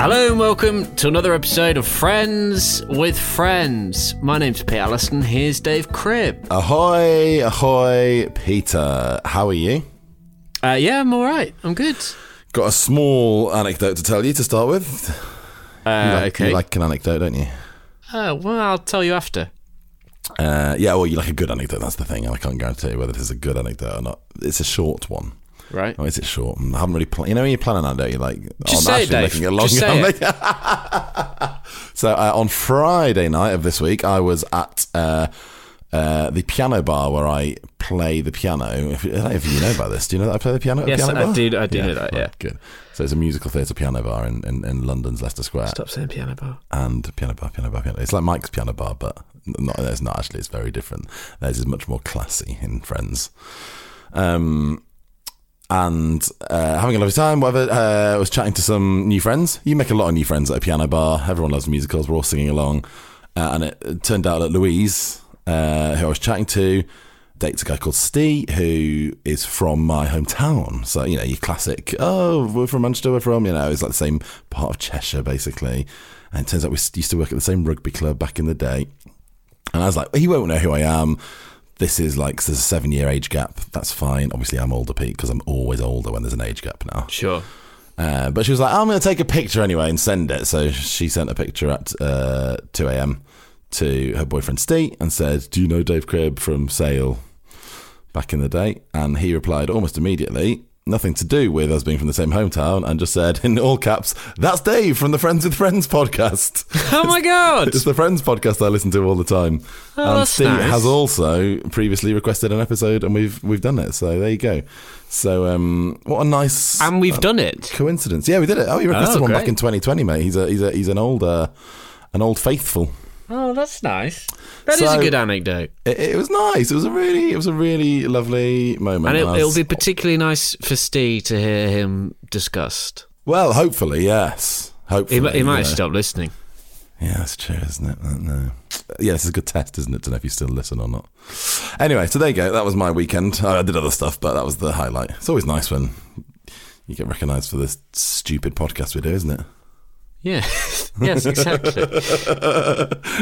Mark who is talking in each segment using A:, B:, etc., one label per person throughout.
A: Hello and welcome to another episode of Friends with Friends. My name's Pete Allison. Here's Dave Cribb.
B: Ahoy, ahoy, Peter. How are you?
A: Uh, yeah, I'm all right. I'm good.
B: Got a small anecdote to tell you to start with. You
A: Uh,
B: like,
A: okay.
B: You like an anecdote, don't you?
A: uh, well, I'll tell you after.
B: Uh, yeah, well, you like a good anecdote. That's the thing. I can't guarantee whether this is a good anecdote or not. It's a short one.
A: Right.
B: Oh, is it short? I haven't really planned. You know when you plan an anecdote, you're like,
A: Just
B: oh,
A: say
B: I'm actually it.
A: Just say it.
B: so uh, on Friday night of this week, I was at uh, uh, the piano bar where I play the piano. If, I don't know if you know about this. Do you know that I play the piano?
A: Yes,
B: piano
A: I
B: bar?
A: do- I do know that, yeah.
B: good. So it's a musical theatre piano bar in, in, in London's Leicester Square
A: Stop saying piano bar.
B: and piano bar, piano bar, piano. It's like Mike's piano bar, but not. It's not actually. It's very different. Theirs is much more classy in Friends. Um, and uh, having a lovely time. Whatever. Uh, I was chatting to some new friends. You make a lot of new friends at a piano bar. Everyone loves musicals. We're all singing along, uh, and it, it turned out that Louise, uh, who I was chatting to, dates a guy called Steve, who is from my hometown. So you know, your classic. Oh, we're from Manchester. We're from you know, it's like the same part of Cheshire, basically. And it turns out we used to work at the same rugby club back in the day. And I was like, he won't know who I am. This is like, there's a seven year age gap. That's fine. Obviously, I'm older, Pete, because I'm always older when there's an age gap now.
A: Sure.
B: Uh, but she was like, I'm going to take a picture anyway and send it. So she sent a picture at uh, 2 a.m. to her boyfriend Steve and said, Do you know Dave Cribb from Sale back in the day? And he replied almost immediately, Nothing to do with us being from the same hometown, and just said in all caps, That's Dave from the Friends with Friends podcast.
A: Oh my god!
B: It's the Friends podcast I listen to all the time.
A: Oh,
B: and Steve
A: nice.
B: has also previously requested an episode, and we've we've done it. So there you go. So um, what a nice
A: and we've done it.
B: coincidence. Yeah, we did it. Oh, he requested
A: Oh,
B: one back in 2020, mate. He's a he's a he's an old uh, an old faithful.
A: Oh, that's nice. That is
B: So-
A: a good anecdote.
B: It, it was nice. It was a really it was a really lovely moment.
A: And it,
B: was,
A: it'll be particularly nice for Steve to hear him discussed.
B: well, hopefully, yes. Hopefully,
A: He, he might stopped listening.
B: Yeah, that's true, isn't it? Don't. Yeah, this is a good test, isn't it, to know if you still listen or not. Anyway, so there you go. That was my weekend. I did other stuff, but that was the highlight. It's always nice when you get recognised for this stupid podcast we do, isn't it?
A: Yeah. yes, exactly.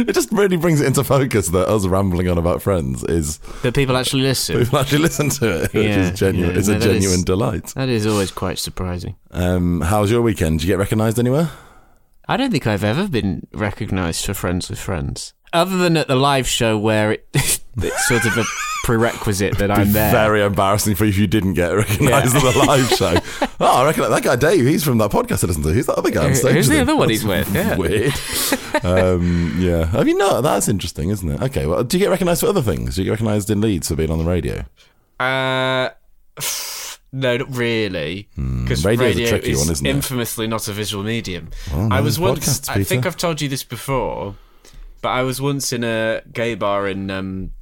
B: It just really brings it into focus that us rambling on about friends is
A: that people actually listen.
B: people actually listen to it, which
A: Yeah,
B: is genuine.
A: yeah,
B: it's
A: no,
B: a
A: that is-
B: genuine delight.
A: That is always quite surprising.
B: Um, how was your weekend? Did you get recognised anywhere?
A: I don't think I've ever been recognised for Friends with Friends, other than at the live show where it, it's sort of a prerequisite that I'm there.
B: Very embarrassing for you if you didn't get recognised
A: Yeah.
B: at the live show. oh, I reckon that guy Dave. He's from that podcast I listen to. Who's that other guy on stage?
A: who's the other one he's with? Yeah.
B: Weird. um, yeah. Have you not? That's interesting, isn't it? Okay. Well, do you get recognised for other things? Do you get recognised in Leeds for being on the radio?
A: Uh, no, not really. Because
B: radio's a
A: radio
B: tricky
A: is
B: one, isn't it?
A: infamously not a visual medium.
B: Well, no,
A: I was once.
B: podcasts,
A: I think I've told you this before, but I was once in a gay bar in um,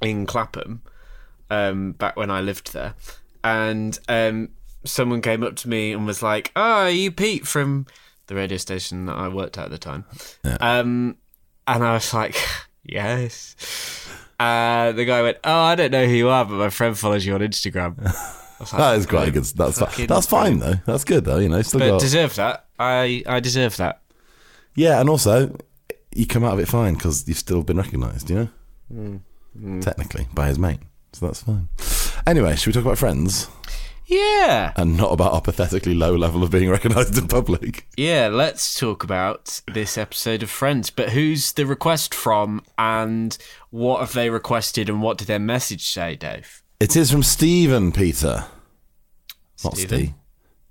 A: in Clapham, um, back when I lived there, and um, someone came up to me and was like, "Oh, are you Pete from the radio station that I worked at at the time?" Um, and I was like, "Yes." Uh, the guy went, "Oh, I don't know who you are, but my friend follows you on Instagram." Like,
B: That is quite a good. That's fi-
A: Fucking
B: that's fine though. That's good though. You know, still
A: But
B: got
A: deserve that. I I deserve that.
B: yeah, and also you come out of it fine because you've still been recognised. You know. Hmm. Hmm. technically, by his mate. So that's fine. Anyway, should we talk about friends
A: Yeah.
B: and not about our pathetically low level of being recognised in public?
A: Yeah, let's talk about this episode of Friends. But who's the request from and what have they requested and what did their message say, Dave?
B: It is from Stephen, Peter. Not Steve.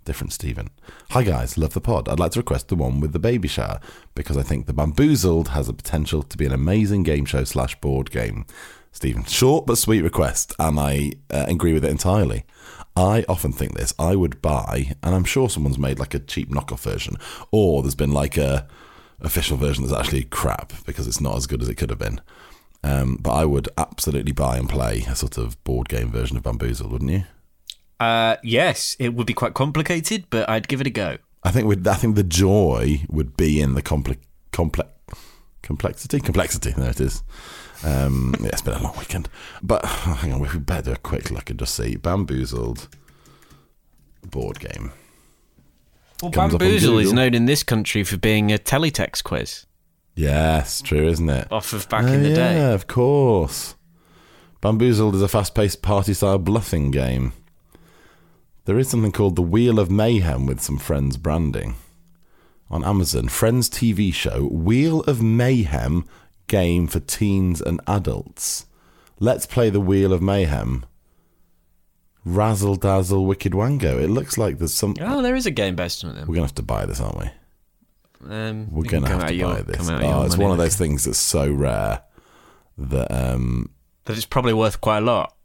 B: Different Stephen. Hi guys, love the pod. I'd like to request the one with the baby shower because I think the Bamboozled has the potential to be an amazing game show slash board game. Stephen, short but sweet request, and I uh, agree with it entirely. I often think this. I would buy, and I'm sure someone's made like a cheap knockoff version, or there's been like a official version that's actually crap because it's not as good as it could have been. Um, but I would absolutely buy and play a sort of board game version of Bamboozled, wouldn't you?
A: Uh, yes, it would be quite complicated, but I'd give it a go.
B: I think we'd, I think the joy would be in the complex complex complexity complexity. There it is. Um, yeah, it's been a long weekend, but hang on, we better do a quick look and just see bamboozled board game.
A: Well,
B: Comes
A: Bamboozle is known in this country for being a teletext quiz
B: Yes, true, isn't it?
A: off of back
B: Oh,
A: in the
B: yeah,
A: day.
B: Yeah, of course. Bamboozled is a fast-paced party-style bluffing game. There is something called the Wheel of Mayhem with some Friends branding on Amazon. Friends TV show Wheel of Mayhem game for teens and adults. Let's play the Wheel of Mayhem. Razzle dazzle, wicked wango. It looks like there's some.
A: Oh, there is a game based on it.
B: We're gonna have to buy this, aren't we?
A: Um,
B: We're gonna have to
A: of your-
B: buy this.
A: come out of
B: Oh, it's one of those things that's so rare that um,
A: That it's probably worth quite a lot.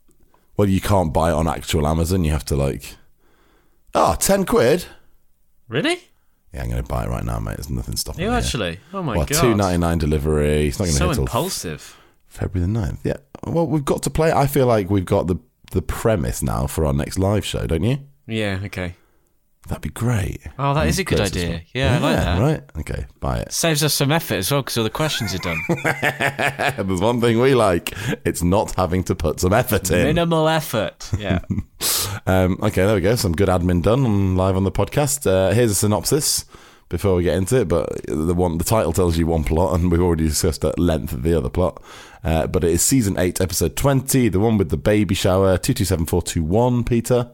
B: Well, you can't buy it on actual Amazon. You have to like, oh, 10 quid.
A: Really?
B: Yeah, I'm going to buy it right now, mate. There's nothing stopping
A: You
B: me.
A: actually? Oh my
B: well,
A: god!
B: two ninety nine delivery. It's not going to
A: So
B: hit till
A: impulsive.
B: February the 9th. Yeah. Well, we've got to play. it. I feel like we've got the the premise now for our next live show, don't you?
A: Yeah. Okay.
B: That'd be great.
A: Oh, that is a good idea.
B: well.
A: Yeah, I like that.
B: Right. Okay. Buy it.
A: Saves us some effort as well because all the questions are done.
B: There's one thing we like. It's not having to put some effort in.
A: Minimal effort. Yeah.
B: Um, okay, there we go. Some good admin done on live on the podcast. Uh, here's a synopsis before we get into it. But the one, the title tells you one plot, and we've already discussed at length of the other plot. Uh, but it is season eight, episode twenty, the one with the baby shower, two two seven four two one. Peter.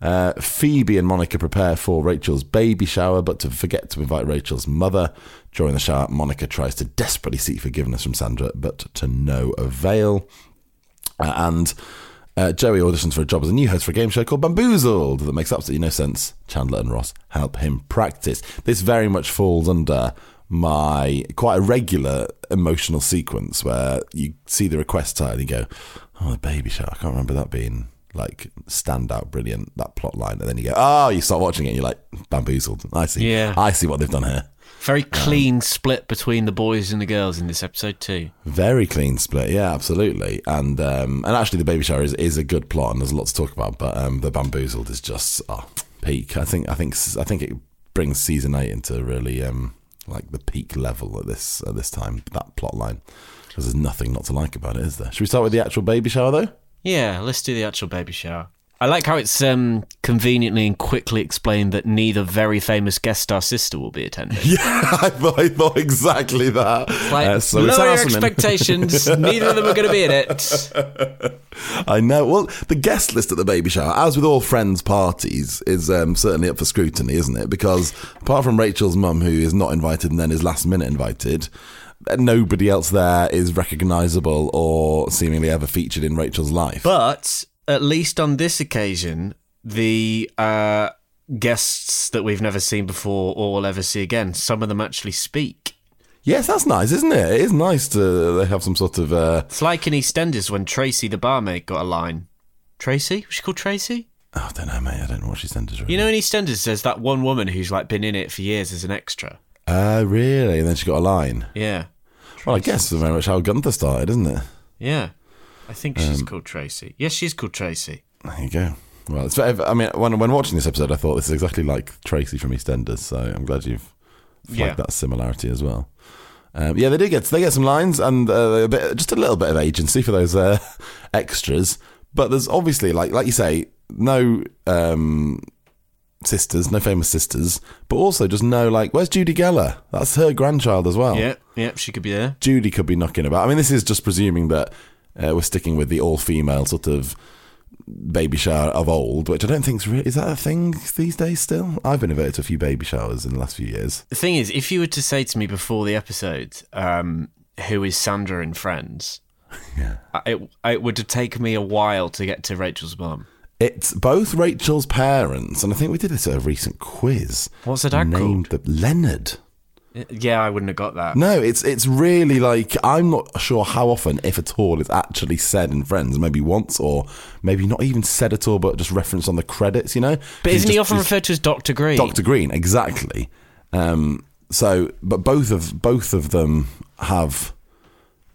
B: Uh, Phoebe and Monica prepare for Rachel's baby shower, but to forget to invite Rachel's mother. During the shower, Monica tries to desperately seek forgiveness from Sandra, but to no avail. Uh, and uh, Joey auditions for a job as a new host for a game show called Bamboozled that makes absolutely no sense. Chandler and Ross help him practice. This very much falls under my quite a regular emotional sequence where you see the request title and you go, "Oh, the baby shower." I can't remember that being like standout, brilliant that plot line, and then you go, "Oh," you start watching it, and you're like, "Bamboozled." I see.
A: Yeah.
B: I see what they've done here.
A: Very clean split between the boys and the girls in this episode too.
B: Very clean split, yeah, absolutely. And um, and actually, the baby shower is, is a good plot, and there's a lot to talk about. But um, the bamboozled is just oh, peak. I think I think I think it brings season eight into really um, like the peak level at this at this time. That plot line, because there's nothing not to like about it, is there? Should we start with the actual baby shower though?
A: Yeah, let's do the actual baby shower. I like how it's um, conveniently and quickly explained that neither very famous guest star sister will be attending.
B: Yeah, I thought, I thought exactly that.
A: Like,
B: Uh, so
A: lower your expectations. neither of them are going to be in it.
B: I know. Well, the guest list at the baby shower, as with all friends' parties, is um, certainly up for scrutiny, isn't it? Because apart from Rachel's mum, who is not invited and then is last minute invited, nobody else there is recognisable or seemingly ever featured in Rachel's life.
A: But at least on this occasion, the uh, guests that we've never seen before or will ever see again, some of them actually speak.
B: yes, that's nice, isn't it? It is nice to they have some sort of. Uh,
A: It's like in EastEnders when Tracy, the barmaid, got a line. Tracy? Was she called Tracy?
B: oh, I don't know, mate. I don't know what she's to
A: You know, in EastEnders, there's that one woman who's like been in it for years as an extra.
B: Uh, really? And then she got a line.
A: Yeah,
B: Well, I guess that's very much how Gunther started, isn't it?
A: yeah. I think
B: Um,
A: she's called Tracy. Yes, she's called Tracy.
B: There you go. Well, it's I mean, when when watching this episode, I thought this is exactly like Tracy from EastEnders. So I'm glad you've flagged
A: Yeah.
B: that similarity as well. Um, yeah, they do get they get some lines and uh, a bit, just a little bit of agency for those uh, extras. But there's obviously like like you say, no um, sisters, no famous sisters, but also just know like where's Judy Geller? That's her grandchild as well.
A: Yeah, yeah, she could be there.
B: Judy could be knocking about. I mean, this is just presuming that uh, we're sticking with the all female sort of baby shower of old, which I don't think is re- is that a thing these days still. I've been invited to a few baby showers in the last few years.
A: The thing is, if you were to say to me before the episode, um, who is Sandra in Friends,
B: Yeah.
A: it, it would have taken me a while to get to Rachel's mum.
B: It's both Rachel's parents, and I think we did this at a recent quiz.
A: What's her dad
B: named the, Leonard.
A: Yeah, I wouldn't have got that.
B: No, it's it's really like I'm not sure how often, if at all, it's actually said in Friends. Maybe once, or maybe not even said at all, but just referenced on the credits. You know.
A: But isn't he often referred to as Doctor Green?
B: Doctor Green, exactly. Um, so, but both of both of them have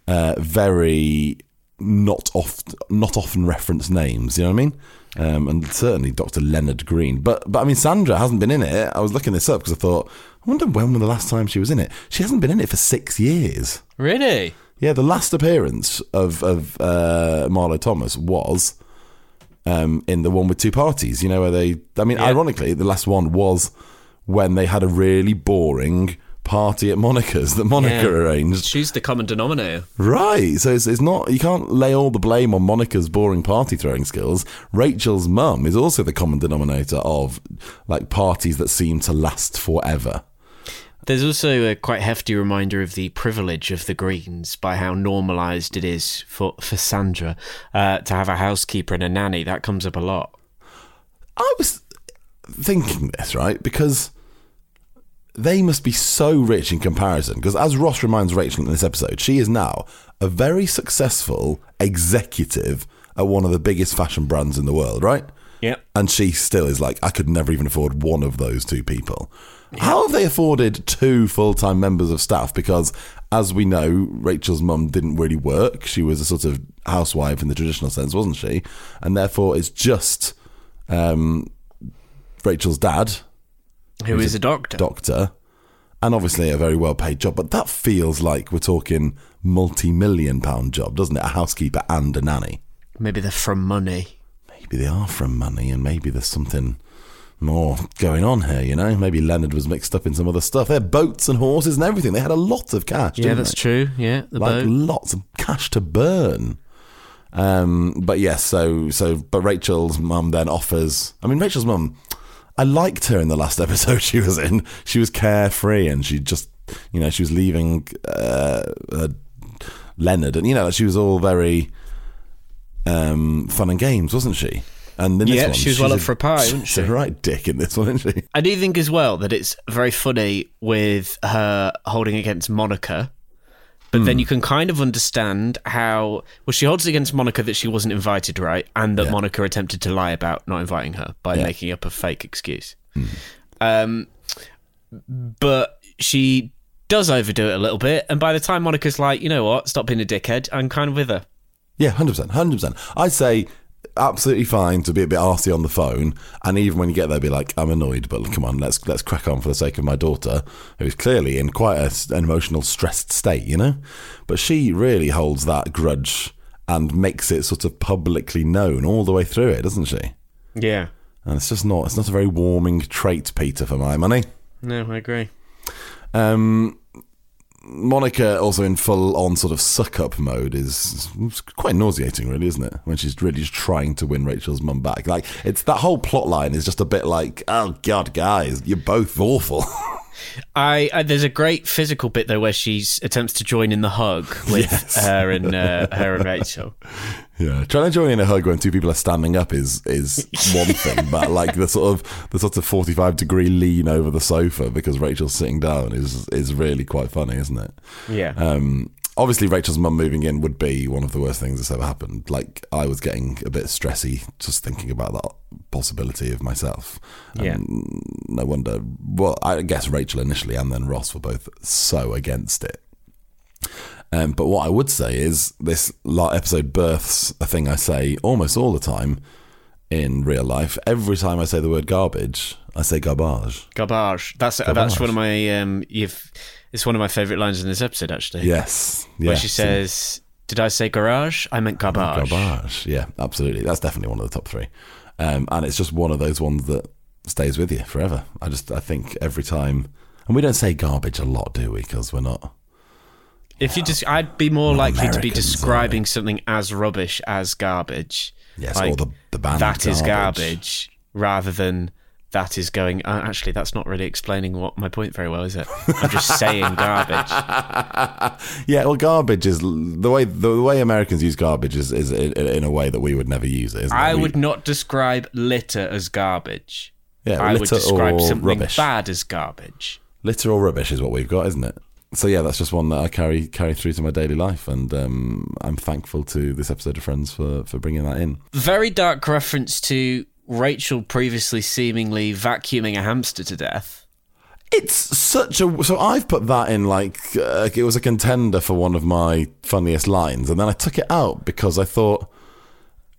B: uh, very not oft not often referenced names. You know what I mean? Um, and certainly Doctor Leonard Green. But but I mean Sandra hasn't been in it. I was looking this up because I thought I wonder when was the last time she was in it. She hasn't been in it for six years.
A: Really?
B: Yeah, the last appearance of of uh, Marlo Thomas was um, in the one with two parties. You know where they? I mean,
A: Yeah.
B: ironically, the last one was when they had a really boring party at Monica's that Monica
A: Yeah.
B: arranged.
A: She's the common denominator.
B: Right, so it's, it's not you can't lay all the blame on Monica's boring party throwing skills. Rachel's mum is also the common denominator of like parties that seem to last forever.
A: There's also a quite hefty reminder of the privilege of the Greens by how normalised it is for, for Sandra uh, to have a housekeeper and a nanny. That comes up a lot.
B: I was thinking this, right? Because they must be so rich in comparison. Because as Ross reminds Rachel in this episode, she is now a very successful executive at one of the biggest fashion brands in the world, right?
A: Yep.
B: And she still is like, I could never even afford one of those two people. How have they afforded two full time members of staff? Because, as we know, Rachel's mum didn't really work. She was a sort of housewife in the traditional sense, wasn't she? And therefore, it's just um, Rachel's dad,
A: Who is a doctor?
B: doctor, and obviously a very well paid job. But that feels like we're talking multi million pound job, doesn't it? A housekeeper and a nanny.
A: Maybe they're from money.
B: Maybe they are from money, and maybe there's something more going on here. You know, maybe Leonard was mixed up in some other stuff. They had boats and horses and everything. They had a lot of cash.
A: Yeah, that's
B: they?
A: true. Yeah, the
B: like
A: boat.
B: lots of cash to burn. Um, but yes, so so but Rachel's mum then offers. I mean, Rachel's mum. I liked her in the last episode she was in. She was carefree and she just, you know, she was leaving uh, uh, Leonard, and you know, she was all very um, fun and games, wasn't she? And in this
A: Yeah,
B: one,
A: she was well up for a pie, wasn't
B: she's
A: she?
B: a right dick in this one, isn't she?
A: I do think as well that it's very funny with her holding against Monica. But then you can kind of understand how well she holds against Monica that she wasn't invited, right? And that
B: Yeah.
A: Monica attempted to lie about not inviting her by
B: Yeah.
A: making up a fake excuse. Um, but she does overdo it a little bit, and by the time Monica's like, you know what, stop being a dickhead, I'm kind of with her.
B: Yeah, hundred percent, hundred percent. I'd say absolutely fine to be a bit arsy on the phone, and even when you get there, be like, "I'm annoyed, but come on, let's let's crack on for the sake of my daughter, who's clearly in quite a, an emotional, stressed state, you know." But she really holds that grudge and makes it sort of publicly known all the way through it, doesn't she?
A: Yeah.
B: And it's just not it's not a very warming trait, Peter, for my money.
A: No, I agree.
B: Um, Monica, also in full on sort of suck up mode, is quite nauseating, really, isn't it? When she's really just trying to win Rachel's mum back. Like, it's that whole plot line is just a bit like, oh, God, guys, you're both awful.
A: I, I there's a great physical bit though where she attempts to join in the hug with
B: Yes.
A: her and uh, her and Rachel.
B: yeah. Trying to join in a hug when two people are standing up is is one thing, but like the sort of the sort of 45 degree lean over the sofa because Rachel's sitting down is is really quite funny, isn't it?
A: Yeah.
B: Um, obviously, Rachel's mum moving in would be one of the worst things that's ever happened. Like, I was getting a bit stressy just thinking about that possibility of myself.
A: Yeah.
B: And no wonder. Well, I guess Rachel initially and then Ross were both so against it. Um, but what I would say is this episode births a thing I say almost all the time in real life. Every time I say the word garbage, I say garbage.
A: Garbage. That's that's one of my um. You've. It's one of my favourite lines in this episode actually.
B: Yes.
A: Where she says, "Did I say garage? I meant garbage."
B: Garbage. Yeah, absolutely. That's definitely one of the top three. Um, and it's just one of those ones that stays with you forever. I just, I think every time, and we don't say garbage a lot, do we? Because we're not.
A: If you just, I'd be more likely to be describing something as rubbish as garbage.
B: Yes, or the- the band
A: That is
B: Garbage.
A: garbage, rather than that is going. Uh, actually, that's not really explaining what my point very well, is it? I'm just saying garbage.
B: Yeah, well, garbage is the way the way Americans use garbage is, is in, in a way that we would never use it. Isn't
A: I
B: it? We-
A: would not describe litter as garbage.
B: Yeah,
A: I would describe
B: or
A: something
B: rubbish.
A: bad as garbage.
B: litter or rubbish is what we've got, isn't it? So yeah, that's just one that I carry carry through to my daily life, and um, I'm thankful to this episode of Friends for for bringing that in.
A: Very dark reference to Rachel previously seemingly vacuuming a hamster to death.
B: It's such a so I've put that in like uh, it was a contender for one of my funniest lines, and then I took it out because I thought,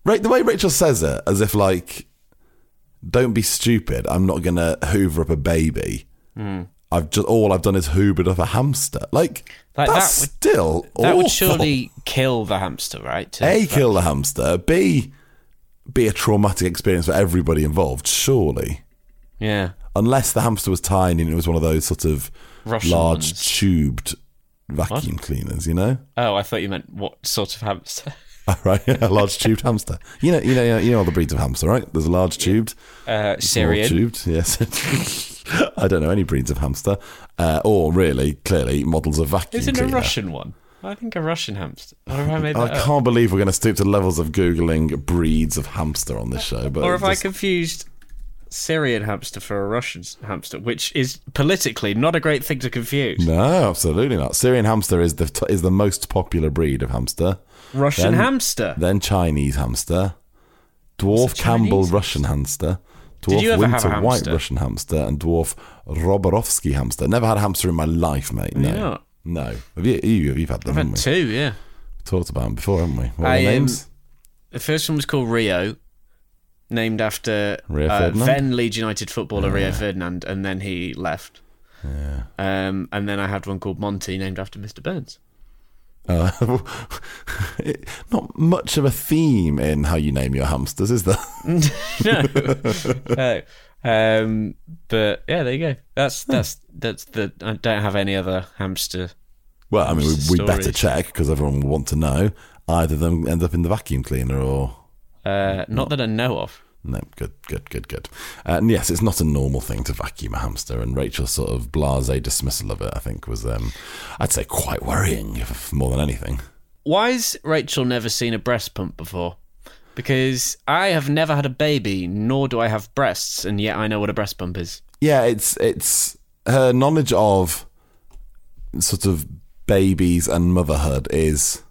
B: right, the way Rachel says it, as if like, don't be stupid. I'm not gonna hoover up a baby. I've just all I've done is hoovered up a hamster. Like,
A: Like,
B: that's
A: that would-
B: still
A: That would surely kill the hamster, right? To-
B: a kill the hamster. B be a traumatic experience for everybody involved. Surely.
A: Yeah.
B: unless the hamster was tiny and it was one of those sort of
A: Russian
B: large
A: ones.
B: tubed vacuum cleaners, you know?
A: Oh, I thought you meant what sort of hamster?
B: right, a large tubed hamster. You know, you know, you know all the breeds of hamster, right? There's a large tubed,
A: Uh, Syrian.
B: tubed. Yes, I don't know any breeds of hamster, uh, or really, clearly, models of vacuum
A: Isn't a. Russian one? I think a Russian hamster. I made
B: I
A: that up?
B: can't believe we're going to stoop to levels of googling breeds of hamster on this show. But
A: Or have I confused Syrian hamster for a Russian hamster, which is politically not a great thing to confuse.
B: no, absolutely not. Syrian hamster is the t- is the most popular breed of hamster.
A: Russian
B: Then-
A: hamster.
B: Then Chinese hamster, dwarf Campbell
A: Chinese?
B: Russian hamster, dwarf
A: you ever have
B: winter white? Russian hamster, and dwarf Roborovsky hamster. Never had a hamster in my life, mate. No? No. Have you? You you've had them?
A: I've had
B: we?
A: two, yeah.
B: Talked about them before, haven't we? What are
A: I,
B: the
A: um,
B: names?
A: The first one was called Rio, named after uh, then Leeds United footballer Rio Ferdinand, and then he left.
B: Yeah.
A: Um, and then I had one called Monty, named after Mr. Burns.
B: Uh, it- not much of a theme in how you name your hamsters, is there?
A: no. Um, but yeah, there you go. That's that's that's the. I don't have any other hamster.
B: Well, I mean, we, we better check because everyone will want to know. Either of them end up in the vacuum cleaner or
A: Uh, not that I know of.
B: No, good, good, good, good. Uh, and yes, it's not a normal thing to vacuum a hamster, and Rachel's sort of blasé dismissal of it, I think, was, um, I'd say, quite worrying, if, more than anything.
A: Why has Rachel never seen a breast pump before? Because I have never had a baby, nor do I have breasts, and yet I know what a breast pump is.
B: Yeah, it's it's her knowledge of sort of babies and motherhood is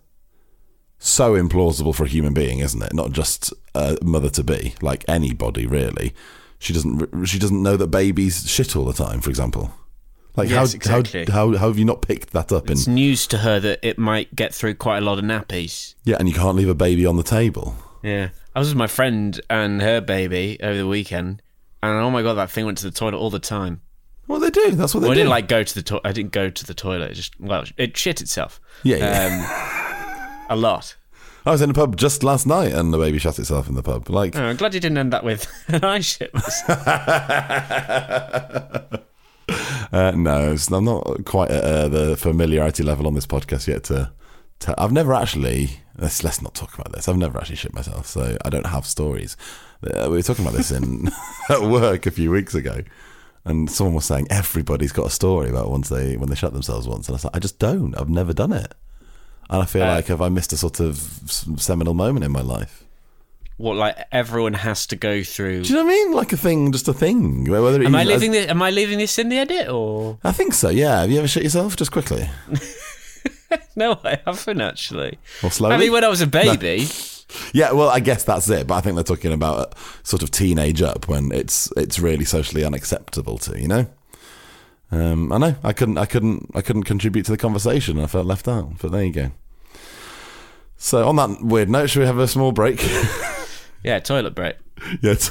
B: so implausible for a human being, isn't it? Not just a mother to be, like anybody really. She doesn't she doesn't know that babies shit all the time, for example. Like
A: Yes,
B: how,
A: exactly.
B: how how how have you not picked that up in
A: It's news to her that it might get through quite a lot of nappies.
B: Yeah, and you can't leave a baby on the table.
A: Yeah. I was with my friend and her baby over the weekend, and oh my god, that thing went to the toilet all the time.
B: Well, they do. That's what they
A: Well, I didn't like go to the toilet. I didn't go to the toilet. It just well, it shit itself.
B: Yeah, yeah.
A: Um, a lot.
B: I was in a pub just last night, and the baby shut itself in the pub. Like,
A: Oh, I'm glad you didn't end that with I shit myself.
B: uh, no, I'm not quite at uh, the familiarity level on this podcast yet. To, to I've never actually. Let's let's not talk about this. I've never actually shit myself, so I don't have stories. Uh, we were talking about this in at work a few weeks ago, and someone was saying everybody's got a story about once they when they shut themselves once, and I was like, I just don't. I've never done it, and I feel
A: Uh,
B: like have I missed a sort of seminal moment in my life?
A: what like everyone has to go through.
B: Do you know what I mean? Like a thing, just a thing. Whether
A: Am I leaving this? Am I leaving this in the edit or
B: I think so. Yeah. Have you ever shit yourself just quickly
A: no? I haven't actually.
B: or slowly?
A: I mean, when I was a baby,
B: yeah. Well, I guess that's it. But I think they're talking about sort of teenage up when it's it's really socially unacceptable to you know. Um, I know I couldn't I couldn't I couldn't contribute to the conversation. I felt left out. But there you go. So on that weird note, should we have a small break?
A: yeah, toilet break.
B: yes.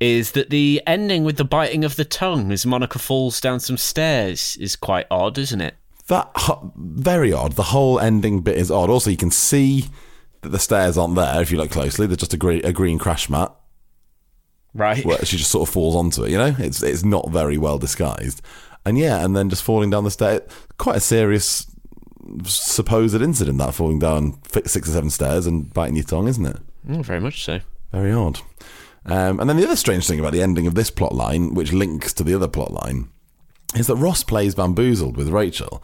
A: is that the ending with the biting of the tongue as Monica falls down some stairs is quite odd, isn't it?
B: That very odd. The whole ending bit is odd. Also, you can see that the stairs aren't there if you look closely. They're just a, gre- a green crash mat
A: Right.
B: where she just sort of falls onto it. You know, it's it's not very well disguised. And yeah, and then just falling down the stairs. Quite a serious supposed incident that falling down six or seven stairs and biting your tongue, isn't it?
A: Mm, very much so.
B: Very odd. Um, and then the other strange thing about the ending of this plot line, which links to the other plot line, is that Ross plays bamboozled with Rachel,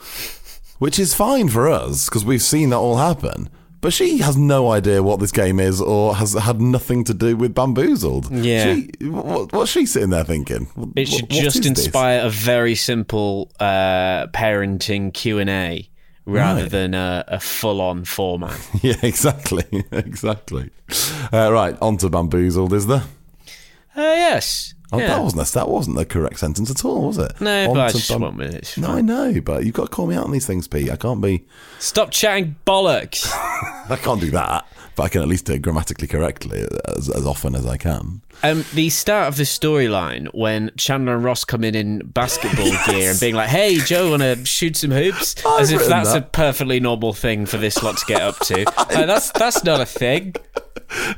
B: which is fine for us because we've seen that all happen. But she has no idea what this game is or has had nothing to do with bamboozled.
A: Yeah.
B: She, what, what's she sitting there thinking?
A: It should
B: What-
A: just
B: is this?
A: inspire a very simple uh, parenting Q and A rather
B: Right.
A: than a, a full-on format.
B: Yeah, exactly. exactly. Uh, right, on to bamboozled, is there?
A: Uh, yes.
B: Oh,
A: yeah.
B: that wasn't a, that wasn't the correct sentence at all, was it?
A: No,
B: On
A: but I just
B: bam-
A: it. It's
B: No, I know, but you've got to call me out on these things, Pete. I can't be.
A: Stop chatting bollocks.
B: I can't do that, but I can at least do it grammatically correctly as, as often as I can.
A: Um, the start of the storyline when Chandler and Ross come in in basketball gear and being like, "Hey, Joe, want to shoot some hoops?"
B: I've
A: As if that's
B: that.
A: a perfectly normal thing for this lot to get up to. Like, that's that's not a thing.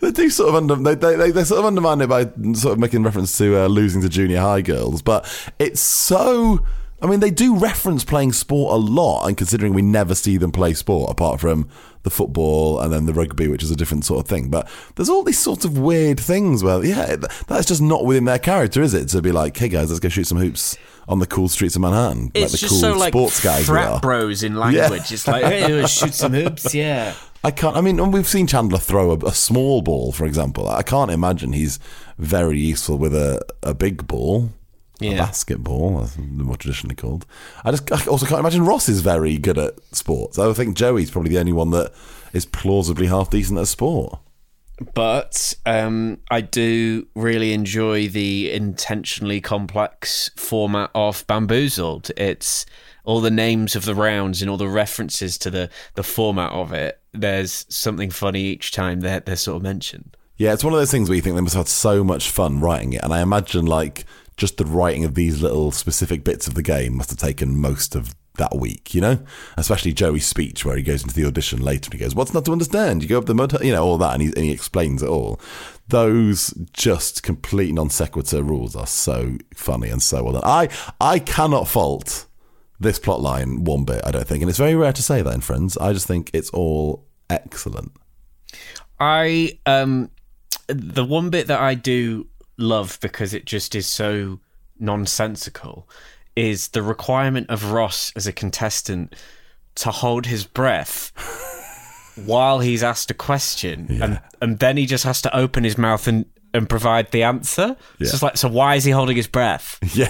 B: They do sort of under they, they, they, they sort of undermine it by sort of making reference to uh, losing to junior high girls, but it's so. I mean, they do reference playing sport a lot, and considering we never see them play sport apart from the football and then the rugby, which is a different sort of thing. But there's all these sorts of weird things where, yeah, that's just not within their character, is it? To be like, hey guys, let's go shoot some hoops on the cool streets of Manhattan,
A: It's
B: like the
A: just
B: cool
A: so like
B: sports guys
A: frat
B: are.
A: bros in language. It's like, "Hey, let's shoot some hoops." Yeah.
B: I can't. I mean, we've seen Chandler throw a, a small ball, for example. I can't imagine he's very useful with a, a big ball,
A: Yeah.
B: basketball, as they're more traditionally called. I just I also can't imagine Ross is very good at sports. I think Joey's probably the only one that is plausibly half decent at sport.
A: But um, I do really enjoy the intentionally complex format of Bamboozled. It's all the names of the rounds and all the references to the, the format of it. There's something funny each time they're, they're sort of mentioned.
B: Yeah, it's one of those things where you think they must have had so much fun writing it, and I imagine like just the writing of these little specific bits of the game must have taken most of that week, you know? Especially Joey's speech where he goes into the audition later and he goes, What's not to understand? You go up the mud, you know, all that, and he, and he explains it all. Those just complete non sequitur rules are so funny and so well done. I, I cannot fault this plot line one bit, I don't think. And it's very rare to say that in Friends. I just think it's all excellent.
A: I um the one bit that I do love because it just is so nonsensical is the requirement of Ross as a contestant to hold his breath while he's asked a question. And and then he just has to open his mouth and and provide the answer. It's
B: Yeah.
A: just like, so why is he holding his breath?
B: Yeah,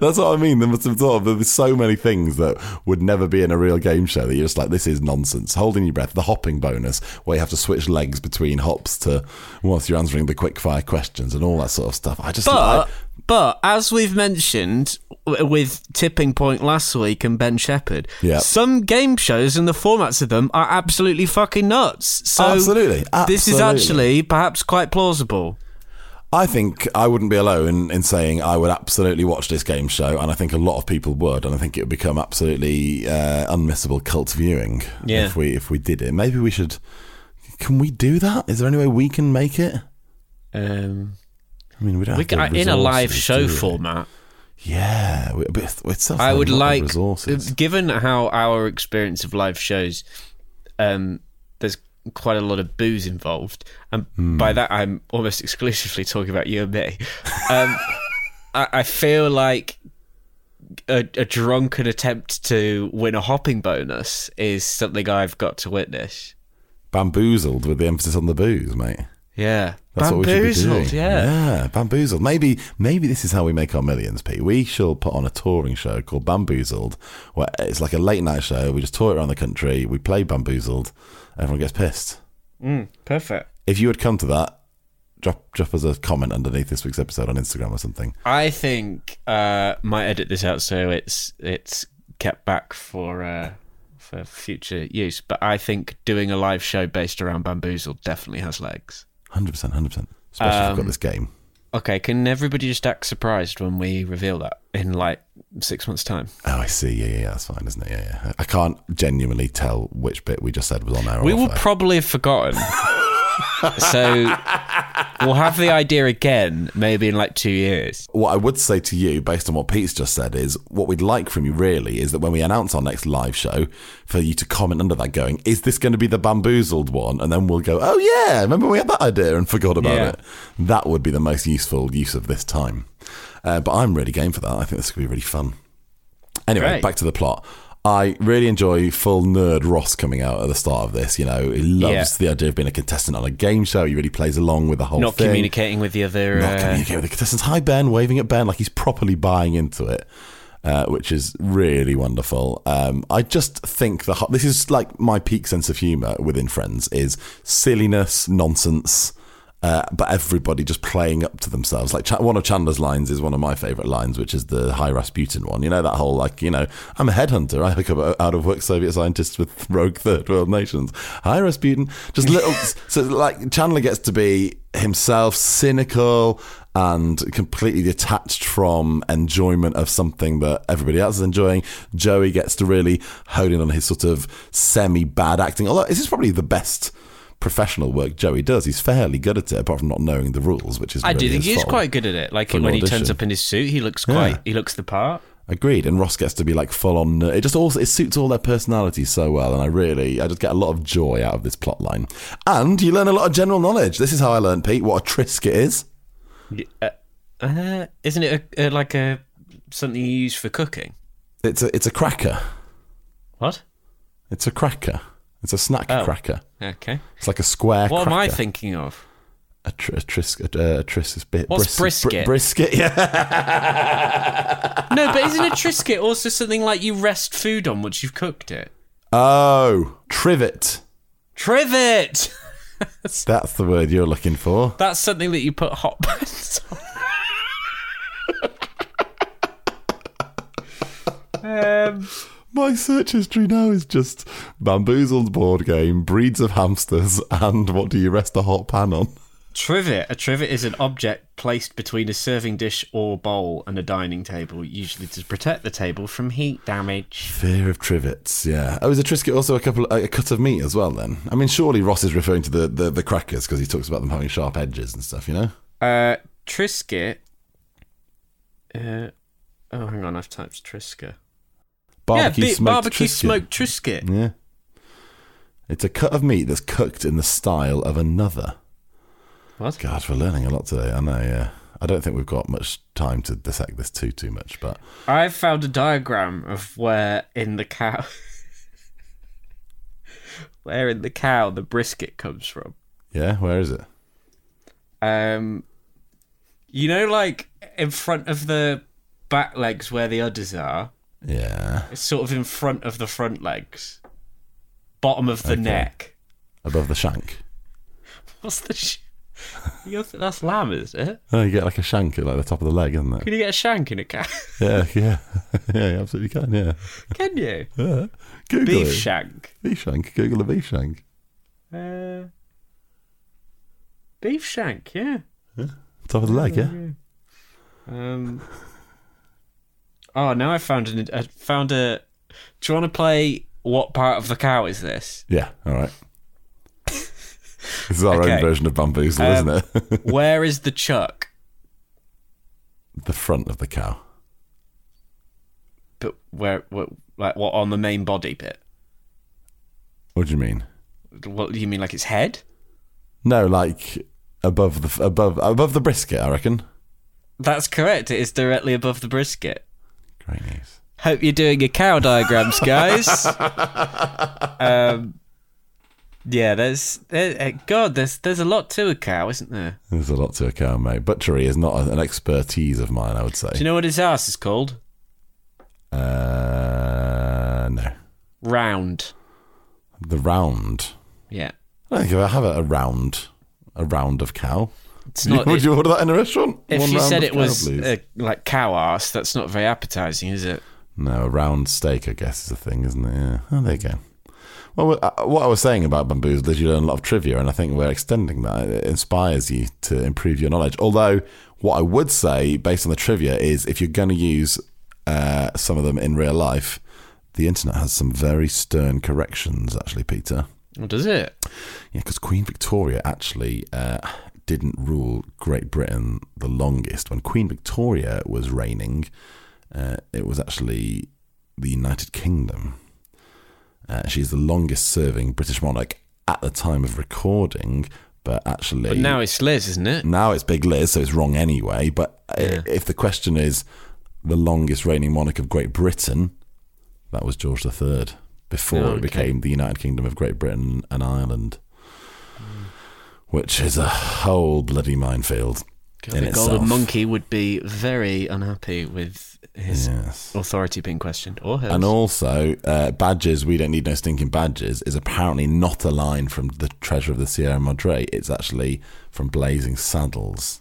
B: that's what I mean. There must have thought of there's so many things that would never be in a real game show that you're just like, this is nonsense. Holding your breath, the hopping bonus, where you have to switch legs between hops to whilst you're answering the quick fire questions and all that sort of stuff. I just,
A: But
B: I,
A: but as we've mentioned with Tipping Point last week and Ben Shephard,
B: Yeah.
A: some game shows and the formats of them are absolutely fucking nuts. So
B: Absolutely,
A: this is actually perhaps quite plausible.
B: I think I wouldn't be alone in saying I would absolutely watch this game show, and I think a lot of people would, and I think it would become absolutely uh, unmissable cult viewing
A: Yeah.
B: if we if we did it. Maybe we should. Can we do that? Is there any way we can make it?
A: Um,
B: I mean, we don't
A: we can, in a live show format.
B: Yeah, we, but it's, it's
A: I would
B: a lot of
A: like,
B: resources.
A: given how our experience of live shows, um, there's quite a lot of booze involved, and
B: Hmm.
A: by that I'm almost exclusively talking about you and me. Um, I, I feel like a, a drunken attempt to win a hopping bonus is something I've got to witness.
B: Bamboozled with the emphasis on the booze, mate.
A: Yeah,
B: That's what we should be
A: bamboozled.
B: doing.
A: Yeah.
B: yeah, bamboozled. Maybe, maybe this is how we make our millions, Pete. We shall put on a touring show called Bamboozled, where it's like a late night show. We just tour it around the country. We play Bamboozled. Everyone gets pissed.
A: Mm, perfect.
B: If you would come to that, drop drop us a comment underneath this week's episode on Instagram or something.
A: I think uh, might edit this out so it's it's kept back for uh, for future use. But I think doing a live show based around Bamboozle definitely has legs.
B: Hundred percent, hundred percent. Especially if we've
A: Um,
B: got this game.
A: Okay, can everybody just act surprised when we reveal that in like six months' time?
B: Oh, I see. Yeah, yeah, yeah. That's fine, isn't it? Yeah, yeah. I can't genuinely tell which bit we just said was on or
A: We will probably have forgotten. so we'll have the idea again, maybe in like two years.
B: What I would say to you, based on what Pete's just said, is what we'd like from you really is that when we announce our next live show, for you to comment under that going, is this going to be the bamboozled one? And then we'll go, oh yeah, remember we had that idea and forgot about
A: Yeah.
B: it. That would be the most useful use of this time. Uh, but I'm really game for that. I think this could be really fun. Anyway,
A: Great.
B: back to the plot. I really enjoy full nerd Ross coming out at the start of this. You know, he loves
A: Yeah.
B: the idea of being a contestant on a game show. He really plays along with the whole thing
A: Not
B: thing
A: communicating with the other.
B: not
A: uh,
B: communicating with the contestants. Hi, Ben, waving at Ben like he's properly buying into it, uh, which is really wonderful. Um, I just think the ho- this is like my peak sense of humour within Friends is silliness, nonsense. Uh, but everybody just playing up to themselves. Like Ch- one of Chandler's lines is one of my favourite lines, which is the high Rasputin one. You know that whole like, you know, I'm a headhunter. I hook up out of work Soviet scientists with rogue third world nations. Hi Rasputin. Just little. so like Chandler gets to be himself, cynical and completely detached from enjoyment of something that everybody else is enjoying. Joey gets to really hone in on his sort of semi bad acting. Although this is probably the best professional work Joey does. He's fairly good at it, apart from not knowing the rules, which is
A: I do
B: really
A: think
B: his
A: he's quite good at it. Like when he
B: audition.
A: turns up in his suit, he looks
B: Yeah.
A: quite. He looks the part.
B: Agreed, and Ross gets to be like full on. It just also it suits all their personalities so well, and I really I just get a lot of joy out of this plot line. And you learn a lot of general knowledge. This is how I learned, Pete, what a Triscuit is.
A: Uh, uh, isn't it a, a, like a something you use for cooking?
B: It's a it's a cracker.
A: What?
B: It's a cracker. It's a snack
A: Oh.
B: cracker.
A: Okay.
B: It's like a square.
A: What am I thinking of?
B: A, tr- a tris a, a tris is bit.
A: What's brisket?
B: brisket, yeah.
A: No, but isn't a Trisket also something like you rest food on once you've cooked it?
B: Oh, trivet.
A: Trivet.
B: That's the word you're looking for.
A: That's something that you put hot pans on. um,
B: My search history now is just bamboozled board game, breeds of hamsters, and what do you rest a hot pan on?
A: trivet. A trivet is an object placed between a serving dish or bowl and a dining table, usually to protect the table from heat damage.
B: Fear of trivets, yeah. Oh, is a trisket also a couple a cut of meat as well? Then I mean, surely Ross is referring to the the, the crackers because he talks about them having sharp edges and stuff. You know.
A: Uh, Trisket. Uh, oh, hang on, I've typed Trisket.
B: Barbecue
A: yeah, bi-
B: smoked
A: barbecue
B: Trisket.
A: smoked Trisket.
B: Yeah. It's a cut of meat that's cooked in the style of another.
A: What?
B: God, we're learning a lot today. I know. Yeah. I don't think we've got much time to dissect this too too much, but
A: I've found a diagram of where in the cow, where in the cow the brisket comes from.
B: yeah, where is it?
A: Um, you know, like in front of the back legs where the udders are.
B: Yeah.
A: It's sort of in front of the front legs, bottom of the
B: Okay.
A: neck.
B: Above the shank.
A: What's the? Sh- that's lamb, is it?
B: Oh, you get like a shank at like the top of the leg, isn't it?
A: Can you get a shank in a cow?
B: Yeah, yeah. yeah, you absolutely can, yeah.
A: Can you?
B: yeah. Google
A: Beef
B: it.
A: shank.
B: Beef shank. Google a beef shank.
A: Uh, beef shank. Yeah.
B: Top of the leg, yeah?
A: Um. Oh, now I found an. I found a. Do you want to play? What part of the cow is this?
B: Yeah, all right. this is our
A: Okay.
B: own version of bamboozle,
A: Um,
B: isn't it?
A: Where is the chuck?
B: the front of the cow.
A: But where? What? Like what on the main body bit?
B: What do you mean?
A: What do you mean? Like its head?
B: No, like above the above above the brisket, I reckon.
A: That's correct. It is directly above the brisket.
B: Great news.
A: Hope you're doing your cow diagrams, guys. um, yeah, there's there, uh, God, there's there's a lot to a cow, isn't there?
B: There's a lot to a cow, mate. Butchery is not an expertise of mine, I would say.
A: Do you know what his ass is called?
B: uh, no.
A: Round.
B: The round.
A: Yeah,
B: I don't think I have a, a round, a round of cow.
A: It's not.
B: Would
A: it-
B: you order that in a restaurant?
A: if
B: One
A: you said it
B: cow,
A: was uh, like cow ass, that's not very appetizing, is it?
B: No, a round steak, I guess, is a thing, isn't it? Yeah. Oh, there you go. Well, uh, what I was saying about bamboozle is you learn a lot of trivia, and I think we're extending that. It inspires you to improve your knowledge. Although, what I would say, based on the trivia, is if you're going to use uh, some of them in real life, the internet has some very stern corrections, actually, Peter.
A: What does it?
B: Yeah, because Queen Victoria actually uh, didn't rule Great Britain the longest. When Queen Victoria was reigning, uh, it was actually the United Kingdom. Uh, she's the longest serving British monarch at the time of recording, but actually.
A: But now it's Liz, isn't it?
B: Now it's Big Liz, so it's wrong anyway. But
A: Yeah.
B: if the question is the longest reigning monarch of Great Britain, that was George III before
A: Oh,
B: it became the United Kingdom of Great Britain and Ireland, which is a whole bloody minefield
A: God, the
B: itself.
A: golden monkey would be very unhappy with his
B: Yes.
A: authority being questioned, or hers.
B: And also, uh, badges, we don't need no stinking badges, is apparently not a line from the Treasure of the Sierra Madre. It's actually from Blazing Saddles.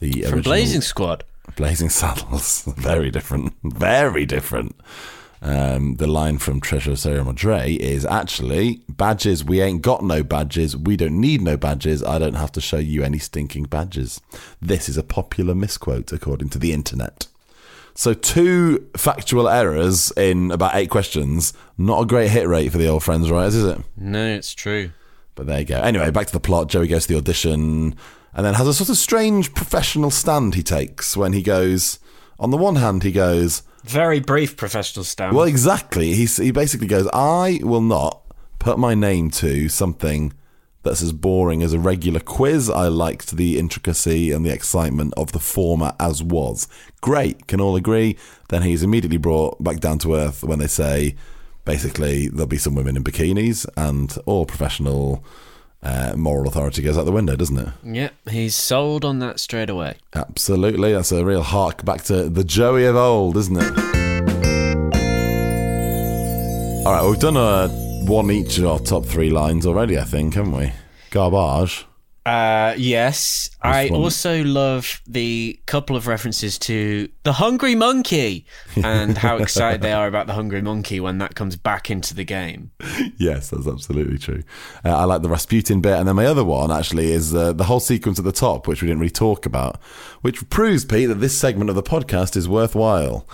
B: The
A: from Blazing Squad.
B: Blazing Saddles. Very different. Very different. Um, the line from Treasure of Sierra Madre is actually badges. We ain't got no badges. We don't need no badges. I don't have to show you any stinking badges. This is a popular misquote according to the internet. So, two factual errors in about eight questions. Not a great hit rate for the old friends, right? Is it?
A: No, it's true.
B: But there you go. Anyway, back to the plot. Joey goes to the audition and then has a sort of strange professional stand he takes when he goes. On the one hand, he goes,
A: Very brief professional stamp.
B: Well, exactly. He's, he basically goes, I will not put my name to something that's as boring as a regular quiz. I liked the intricacy and the excitement of the format as was. Great, can all agree. Then he's immediately brought back down to earth when they say, basically, there'll be some women in bikinis, and all professional uh, moral authority goes out the window, doesn't it?
A: Yep, he's sold on that straight away.
B: Absolutely. That's a real hark back to the Joey of old, isn't it? All right, we've done a one each of our top three lines already, I think, haven't we? Garbage.
A: Uh, yes, I
B: one.
A: also love the couple of references to the Hungry Monkey and how excited they are about the Hungry Monkey when that comes back into the game.
B: Yes, that's absolutely true. Uh, I like the Rasputin bit, and then my other one actually is uh, the whole sequence at the top, which we didn't really talk about, which proves, Pete, that this segment of the podcast is worthwhile.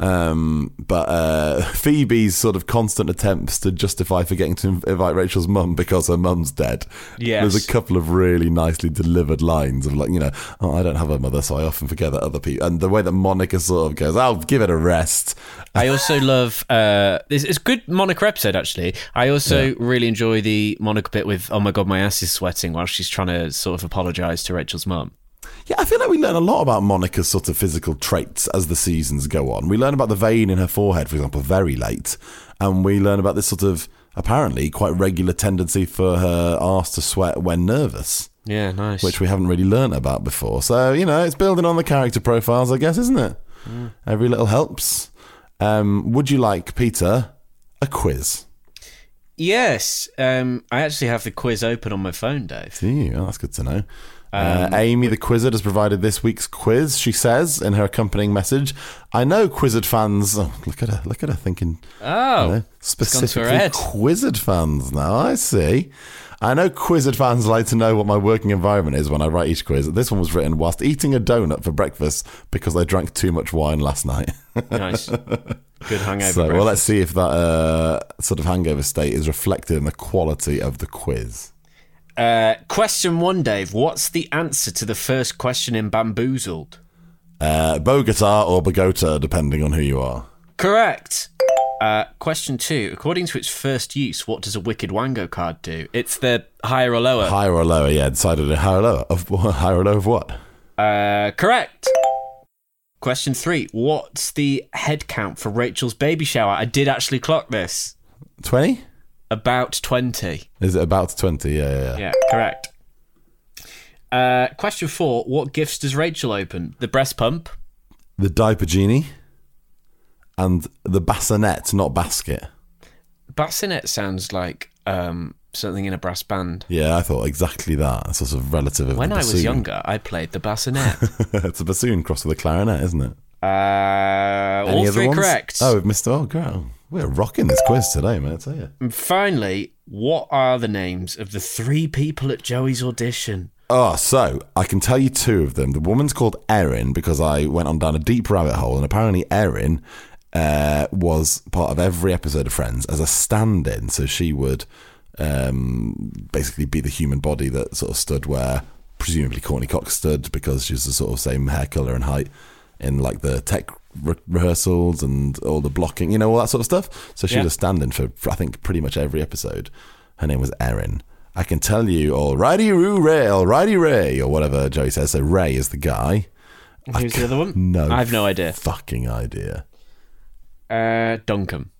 B: Um, but uh, Phoebe's sort of constant attempts to justify forgetting to invite Rachel's mum because her mum's dead.
A: Yes.
B: There's a couple of really nicely delivered lines of like, you know, oh, I don't have a mother, so I often forget that other people. And the way that Monica sort of goes, I'll give it a rest.
A: I also love uh, it's, it's a good Monica episode actually. I also really enjoy the Monica bit with "Oh my god, my ass is sweating" while she's trying to sort of apologise to Rachel's mum.
B: Yeah, I feel like we learn a lot about Monica's sort of physical traits as the seasons go on. We learn about the vein in her forehead, for example, very late, and we learn about this sort of apparently quite regular tendency for her arse to sweat when nervous.
A: Yeah, nice.
B: which we haven't really learnt about before. So, you know, it's building on the character profiles, I guess, isn't it?
A: Mm.
B: Every little helps. Um, would you like, Peter, a quiz?
A: Yes, um, I actually have the quiz open on my phone, Dave.
B: Oh, that's good to know.
A: Um,
B: uh, Amy the Quizzard has provided this week's quiz. She says in her accompanying message, "I know Quizzard fans. Oh, look at her! Look at her thinking.
A: Oh,
B: you know,
A: her
B: specifically
A: head.
B: Quizzard fans. Now I see. I know Quizzard fans like to know what my working environment is when I write each quiz. This one was written whilst eating a donut for breakfast because I drank too much wine last night.
A: nice. Good hangover.
B: so, well, let's see if that uh, sort of hangover state is reflected in the quality of the quiz.
A: Uh, question one, Dave. What's the answer to the first question in Bamboozled?
B: Uh, Bogota or Bogota, depending on who you are.
A: Correct. Uh, question two. According to its first use, what does a Wicked Wango card do? It's the higher or lower.
B: Higher or lower? Yeah, decided higher or lower. Of higher or lower of what?
A: Uh, correct. Question three. What's the head count for Rachel's baby shower? I did actually clock this.
B: Twenty?
A: About 20.
B: Is it about twenty? Yeah, yeah, yeah.
A: Yeah, correct. Uh, question four. What gifts does Rachel open? The breast pump.
B: The diaper genie and the bassinet, not basket.
A: Bassinet sounds like um, something in a brass band.
B: Yeah, I thought exactly that. A sort of relative of
A: When I was younger, I played the bassinet.
B: it's a bassoon crossed with a clarinet, isn't it?
A: Uh, all three
B: ones?
A: correct.
B: Oh, we've missed. Oh, great. We're rocking this quiz today, mate. I tell you.
A: And finally, what are the names of the three people at Joey's audition?
B: Oh, so I can tell you two of them. The woman's called Erin because I went on down a deep rabbit hole, and apparently Erin uh, was part of every episode of Friends as a stand-in. So she would um, basically be the human body that sort of stood where presumably Courteney Cox stood because she's the sort of same hair color and height in like the tech re- rehearsals and all the blocking, you know, all that sort of stuff. So she
A: Yeah.
B: was a stand-in for, for I think pretty much every episode. Her name was Erin. I can tell you, alrighty, Roo Ray, alrighty, Ray, or whatever Joey says. So Ray is the guy.
A: Who's the other one?
B: No,
A: I have no idea.
B: Fucking idea.
A: Uh, Duncan.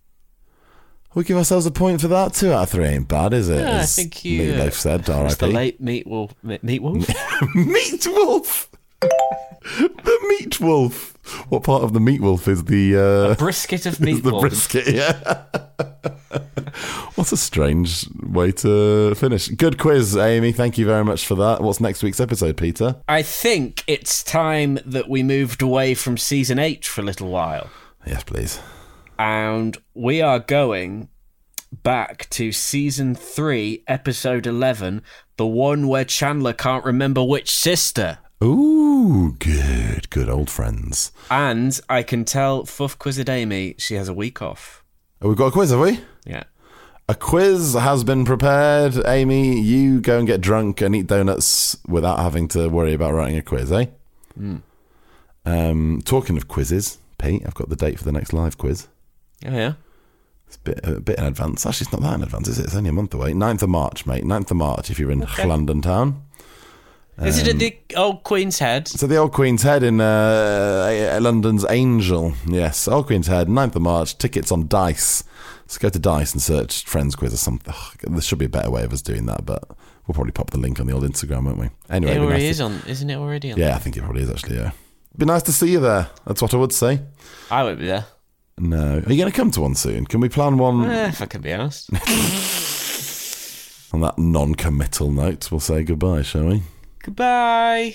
B: We give ourselves a point for that. Two out of three ain't bad, is it?
A: Yeah, I think you.
B: Meat Loaf said,
A: It's the
B: R.I.P.
A: late meat wolf. Meat wolf.
B: Meat Wolf. the Meat Wolf. What part of the Meat Wolf is the uh,
A: brisket of meat
B: the brisket? Yeah. what a strange way to finish. Good quiz, Amy. Thank you very much for that. What's next week's episode, Peter?
A: I think it's time that we moved away from season eight for a little while,
B: Yes, please.
A: And we are going back to season three, episode eleven, the one where Chandler can't remember which sister.
B: Ooh, good, good old friends.
A: And I can tell Fuff Quizzed Amy she has a week off.
B: Oh, we've got a quiz, have we?
A: Yeah.
B: A quiz has been prepared. Amy, you go and get drunk and eat donuts without having to worry about writing a quiz, eh? Um, talking of quizzes, Pete, I've got the date for the next live quiz.
A: Oh yeah.
B: It's a bit, a bit in advance. Actually, it's not that in advance, is it? It's only a month away. 9th of March, mate. 9th of March if you're in London town.
A: Is it at the old Queen's Head?
B: So the Old Queen's Head in uh, London's Angel. Yes, Old Queen's Head, 9th of March. Tickets on Dice. So go to Dice and search Friends Quiz or something. There should be a better way of us doing that, but we'll probably pop the link on the old Instagram, won't we? Anyway,
A: It already
B: nice
A: is
B: to-
A: on, isn't it already on?
B: Yeah, I think it probably is actually. Yeah, be nice to see you there. That's what I would say.
A: I won't be there.
B: No, are you going to come to one soon? Can we plan one
A: Eh, if I can be honest.
B: on that non-committal note? We'll say goodbye, shall we?
A: Goodbye.